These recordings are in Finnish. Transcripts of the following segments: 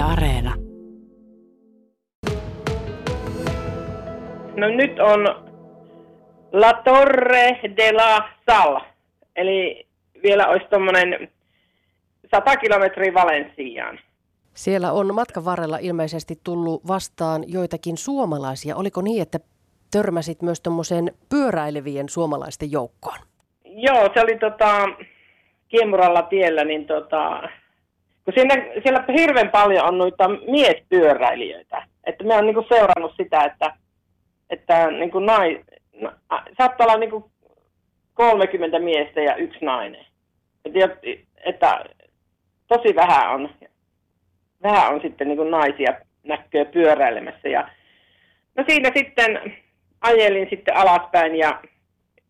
Yle Areena. No nyt on La Torre de la Sal, eli vielä olisi tuommoinen 100 kilometriä Valensiaan. Siellä on matkan varrella ilmeisesti tullut vastaan joitakin suomalaisia. Oliko niin, että törmäsit myös tuommoiseen pyöräilevien suomalaisten joukkoon? Joo, se oli tota, Kiemuralla tiellä, niin tota, siinä, siellä hirveän paljon on noita miespyöräilijöitä. Että me on niinku seurannut sitä, että, että niinku nai, na, saattaa olla niinku 30 miestä ja yksi nainen. Että, että tosi vähän on, vähän on sitten niinku naisia näköä pyöräilemässä. Ja, no siinä sitten ajelin sitten alaspäin ja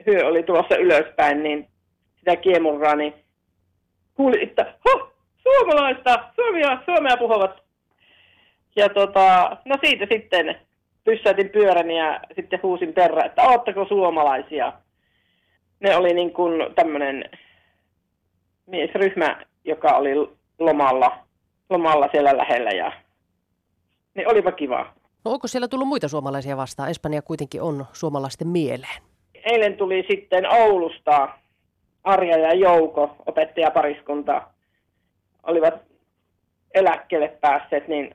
hyö oli tulossa ylöspäin, niin sitä kiemurraa, niin kuuli, että ho, suomalaista, suomia, suomea puhuvat. Ja tota, no siitä sitten pyssäytin pyörän ja sitten huusin perään, että ootteko suomalaisia. Ne oli niin kuin tämmöinen miesryhmä, joka oli lomalla, lomalla siellä lähellä ja niin olipa kiva. No onko siellä tullut muita suomalaisia vastaan? Espanja kuitenkin on suomalaisten mieleen. Eilen tuli sitten Oulusta Arja ja Jouko, opettajapariskunta, olivat eläkkeelle päässeet, niin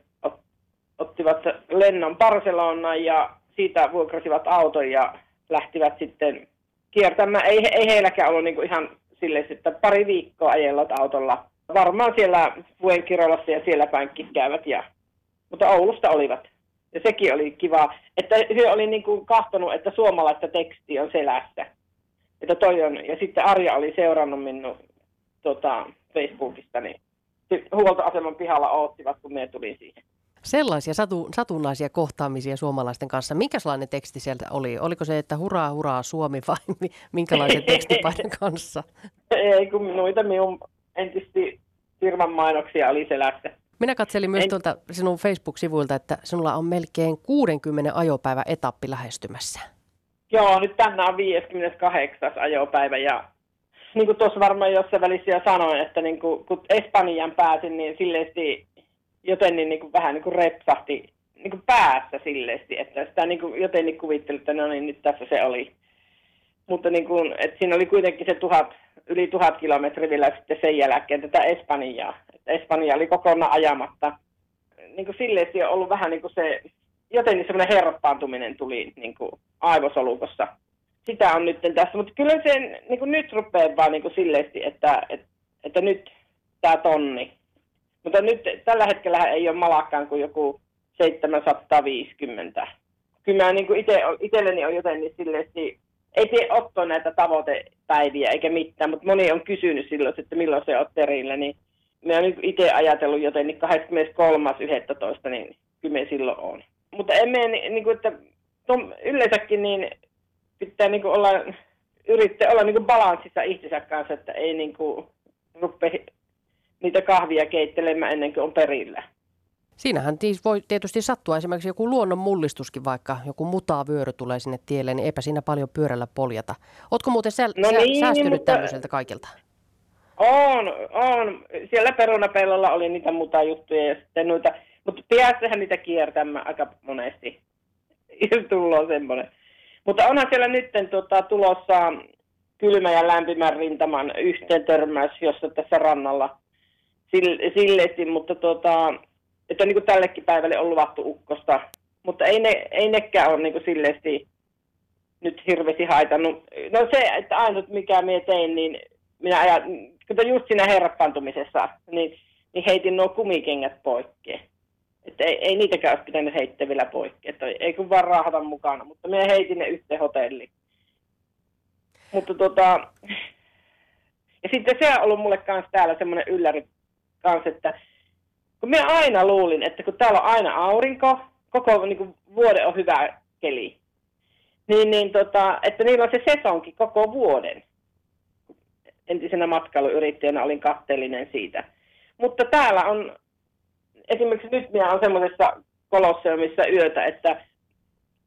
ottivat lennon Barcelonaan ja siitä vuokrasivat auton ja lähtivät sitten kiertämään. Ei, ei heilläkään ollut niin ihan silleen, että pari viikkoa ajellut autolla. Varmaan siellä Fuenkirolassa ja siellä päinkin käyvät, ja, mutta Oulusta olivat. Ja sekin oli kiva, että he oli niin kuin kahtonut, että suomalaista tekstiä on selässä. Että toi on, ja sitten Arja oli seurannut minun tota, Facebookista, niin huoltoaseman pihalla oottivat, kun me tulin siihen. Sellaisia satu, satunnaisia kohtaamisia suomalaisten kanssa. Minkälainen teksti sieltä oli? Oliko se, että hurraa, hurraa Suomi vai minkälaisen tekstipaiden kanssa? Ei, kun noita minun entisti firman mainoksia oli selässä. Minä katselin myös en... tuolta sinun Facebook-sivuilta, että sinulla on melkein 60 ajopäivä etappi lähestymässä. Joo, nyt tänään on 58. ajopäivä ja niin kuin tuossa varmaan jossain välissä jo sanoin, että niin kuin, kun Espanjan pääsin, niin silleesti joten niin, niin kuin vähän niin kuin repsahti niin kuin päässä silleesti, että sitä niin kuin jotenkin kuvitteli, että no niin, nyt tässä se oli. Mutta niin kuin, että siinä oli kuitenkin se tuhat, yli tuhat kilometriä vielä sitten sen jälkeen tätä Espanjaa. Että Espanja oli kokonaan ajamatta. Niin kuin silleesti on ollut vähän niin kuin se, jotenkin semmoinen herppaantuminen tuli niin kuin aivosolukossa. Sitä on nyt tässä, mutta kyllä se niin kuin nyt rupeaa vaan niin kuin silleesti, että, että, että nyt tämä tonni mutta nyt tällä hetkellä ei ole malakkaan kuin joku 750. Kyllä mä niin ite, itselleni on jotenkin silleen, ei tee otto näitä tavoitepäiviä eikä mitään, mutta moni on kysynyt silloin, että milloin se on perillä, niin mä oon niin itse ajatellut jotenkin 23.11. niin kyllä me silloin on. Mutta emme, niin kuin, että yleensäkin niin pitää niin olla, yrittää olla niin balanssissa itsensä kanssa, että ei niin kuin rupea niitä kahvia keittelemään ennen kuin on perillä. Siinähän voi tietysti sattua esimerkiksi joku luonnon mullistuskin, vaikka joku mutaa vyöry tulee sinne tielle, niin eipä siinä paljon pyörällä poljata. Oletko muuten sä, no sä, niin, säästynyt mutta... tämmöiseltä kaikilta? On, on. Siellä perunapellolla oli niitä mutajuttuja ja sitten noita, mutta piässähän niitä kiertämään aika monesti, jos tullaan semmoinen. Mutta onhan siellä nyt tota, tulossa kylmä ja lämpimän rintaman yhteen törmäys, jossa tässä rannalla silleesti, mutta tota, että niin kuin tällekin päivälle on luvattu ukkosta. Mutta ei, ne, ei nekään ole niin kuin silleesti nyt hirveästi haitannut. No se, että ainut mikä minä tein, niin minä ajat, kun just siinä herppantumisessa, niin, niin heitin nuo kumikengät poikkeen. Että ei, ei niitäkään olisi pitänyt heittää vielä poikki, että ei kun vaan raahata mukana, mutta minä heitin ne yhteen hotelliin. Mutta tota, ja sitten se on ollut mulle kanssa täällä semmoinen ylläri kanssa, että kun minä aina luulin, että kun täällä on aina aurinko, koko niin kuin, vuoden on hyvä keli, niin, niin tota, että niillä on se sesonki koko vuoden. Entisenä matkailuyrittäjänä olin katteellinen siitä. Mutta täällä on, esimerkiksi nyt minä olen semmoisessa kolosseumissa yötä, että,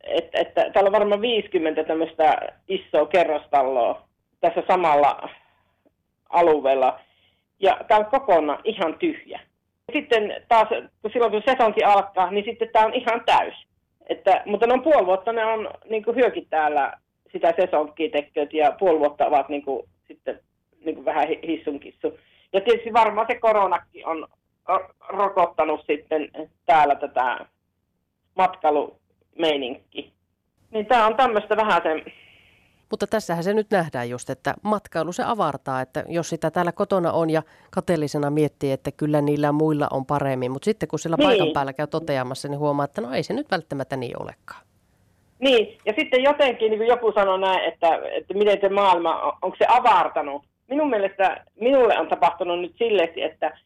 että, että täällä on varmaan 50 tämmöistä isoa kerrostaloa tässä samalla alueella. Ja on kokonaan ihan tyhjä. sitten taas, kun silloin kun sesonkin alkaa, niin sitten tämä on ihan täys. Että, mutta noin puoli vuotta ne on niin hyökin täällä sitä sesonkia tekevät ja puoli vuotta ovat niin kuin, sitten niin kuin vähän hissunkissu. Ja tietysti varmaan se koronakin on rokottanut sitten täällä tätä matkailumeininki. Niin tämä on tämmöistä vähän sen mutta tässähän se nyt nähdään just, että matkailu se avartaa, että jos sitä täällä kotona on ja kateellisena miettii, että kyllä niillä muilla on paremmin, mutta sitten kun sillä niin. paikan päällä käy toteamassa, niin huomaa, että no ei se nyt välttämättä niin olekaan. Niin, ja sitten jotenkin niin kuin joku sanoi näin, että, että miten se maailma, onko se avartanut. Minun mielestä minulle on tapahtunut nyt silleen, että,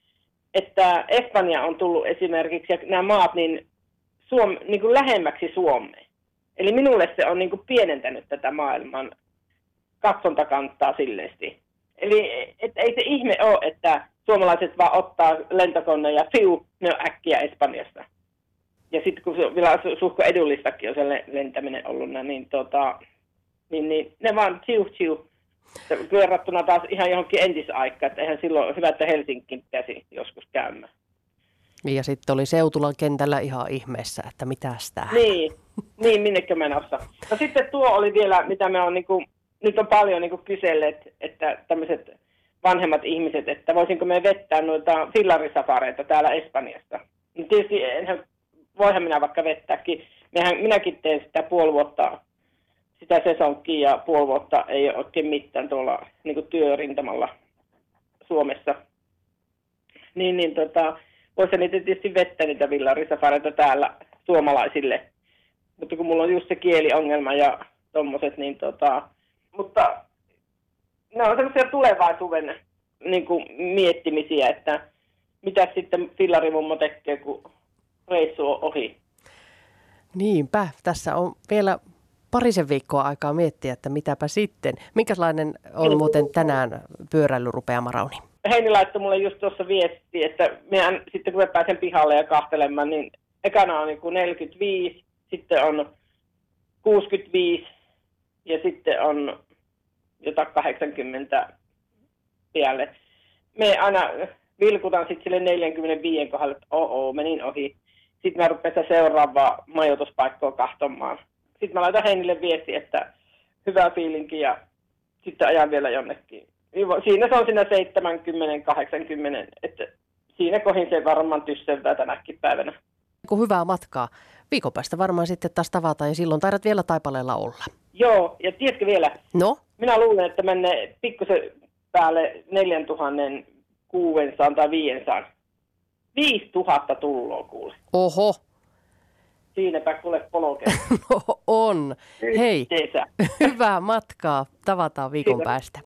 että Espanja on tullut esimerkiksi ja nämä maat niin, Suom, niin kuin lähemmäksi Suomeen. Eli minulle se on niin kuin pienentänyt tätä maailman katsontakantaa silleesti. Eli et ei se ihme ole, että suomalaiset vaan ottaa lentokoneen ja fiu, ne on äkkiä Espanjasta. Ja sitten kun se vielä suhko edullistakin on se lentäminen ollut, niin, tota, niin, niin ne vaan chiu chiu. Verrattuna taas ihan johonkin entisaikaan, että eihän silloin hyvä, että Helsinki pääsi joskus käymään. Ja sitten oli Seutulan kentällä ihan ihmeessä, että mitä sitä. Niin, niin minnekö menossa. No sitten tuo oli vielä, mitä me on, niin kuin, nyt on paljon niin kuin kyselleet, että tämmöiset vanhemmat ihmiset, että voisinko me vettää noita fillarisafareita täällä Espanjasta. No tietysti enhän, voihan minä vaikka vettääkin. Mehän, minäkin teen sitä puoli vuotta, sitä sesonkia ja puoli vuotta ei ole oikein mitään tuolla niin kuin työrintamalla Suomessa. Niin, niin tota, voisi niitä tietysti vettä niitä villarisafareita täällä suomalaisille. Mutta kun mulla on just se kieliongelma ja tommoset, niin tota, mutta ne on sellaisia tulevaisuuden niin kuin miettimisiä, että mitä sitten fillarimummo tekee, kun reissu on ohi. Niinpä, tässä on vielä parisen viikkoa aikaa miettiä, että mitäpä sitten. Minkälainen on muuten tänään pyöräilyrupeama Rauni? Heini laittoi mulle just tuossa viesti, että mehän, sitten kun mä pääsen pihalle ja kahtelemaan, niin ekana on niin kuin 45, sitten on 65 ja sitten on jotain 80 päälle. Me aina vilkutan sitten sille 45 kohdalle, että oo, menin ohi. Sitten mä rupean seuraavaa majoituspaikkoa kahtomaan. Sitten mä laitan Heinille viesti, että hyvä fiilinki ja sitten ajan vielä jonnekin niin siinä se on siinä 70-80, että siinä kohin se varmaan tyssentää tänäkin päivänä. Kun hyvää matkaa. Viikon päästä varmaan sitten taas tavataan ja silloin taidat vielä taipaleella olla. Joo, ja tiedätkö vielä? No? Minä luulen, että menee pikkusen päälle 4600 tai 500. 5000 tulloa kuule. Oho. Siinäpä kuule polke. no on. Hei, hyvää matkaa. Tavataan viikon Kiitos. päästä.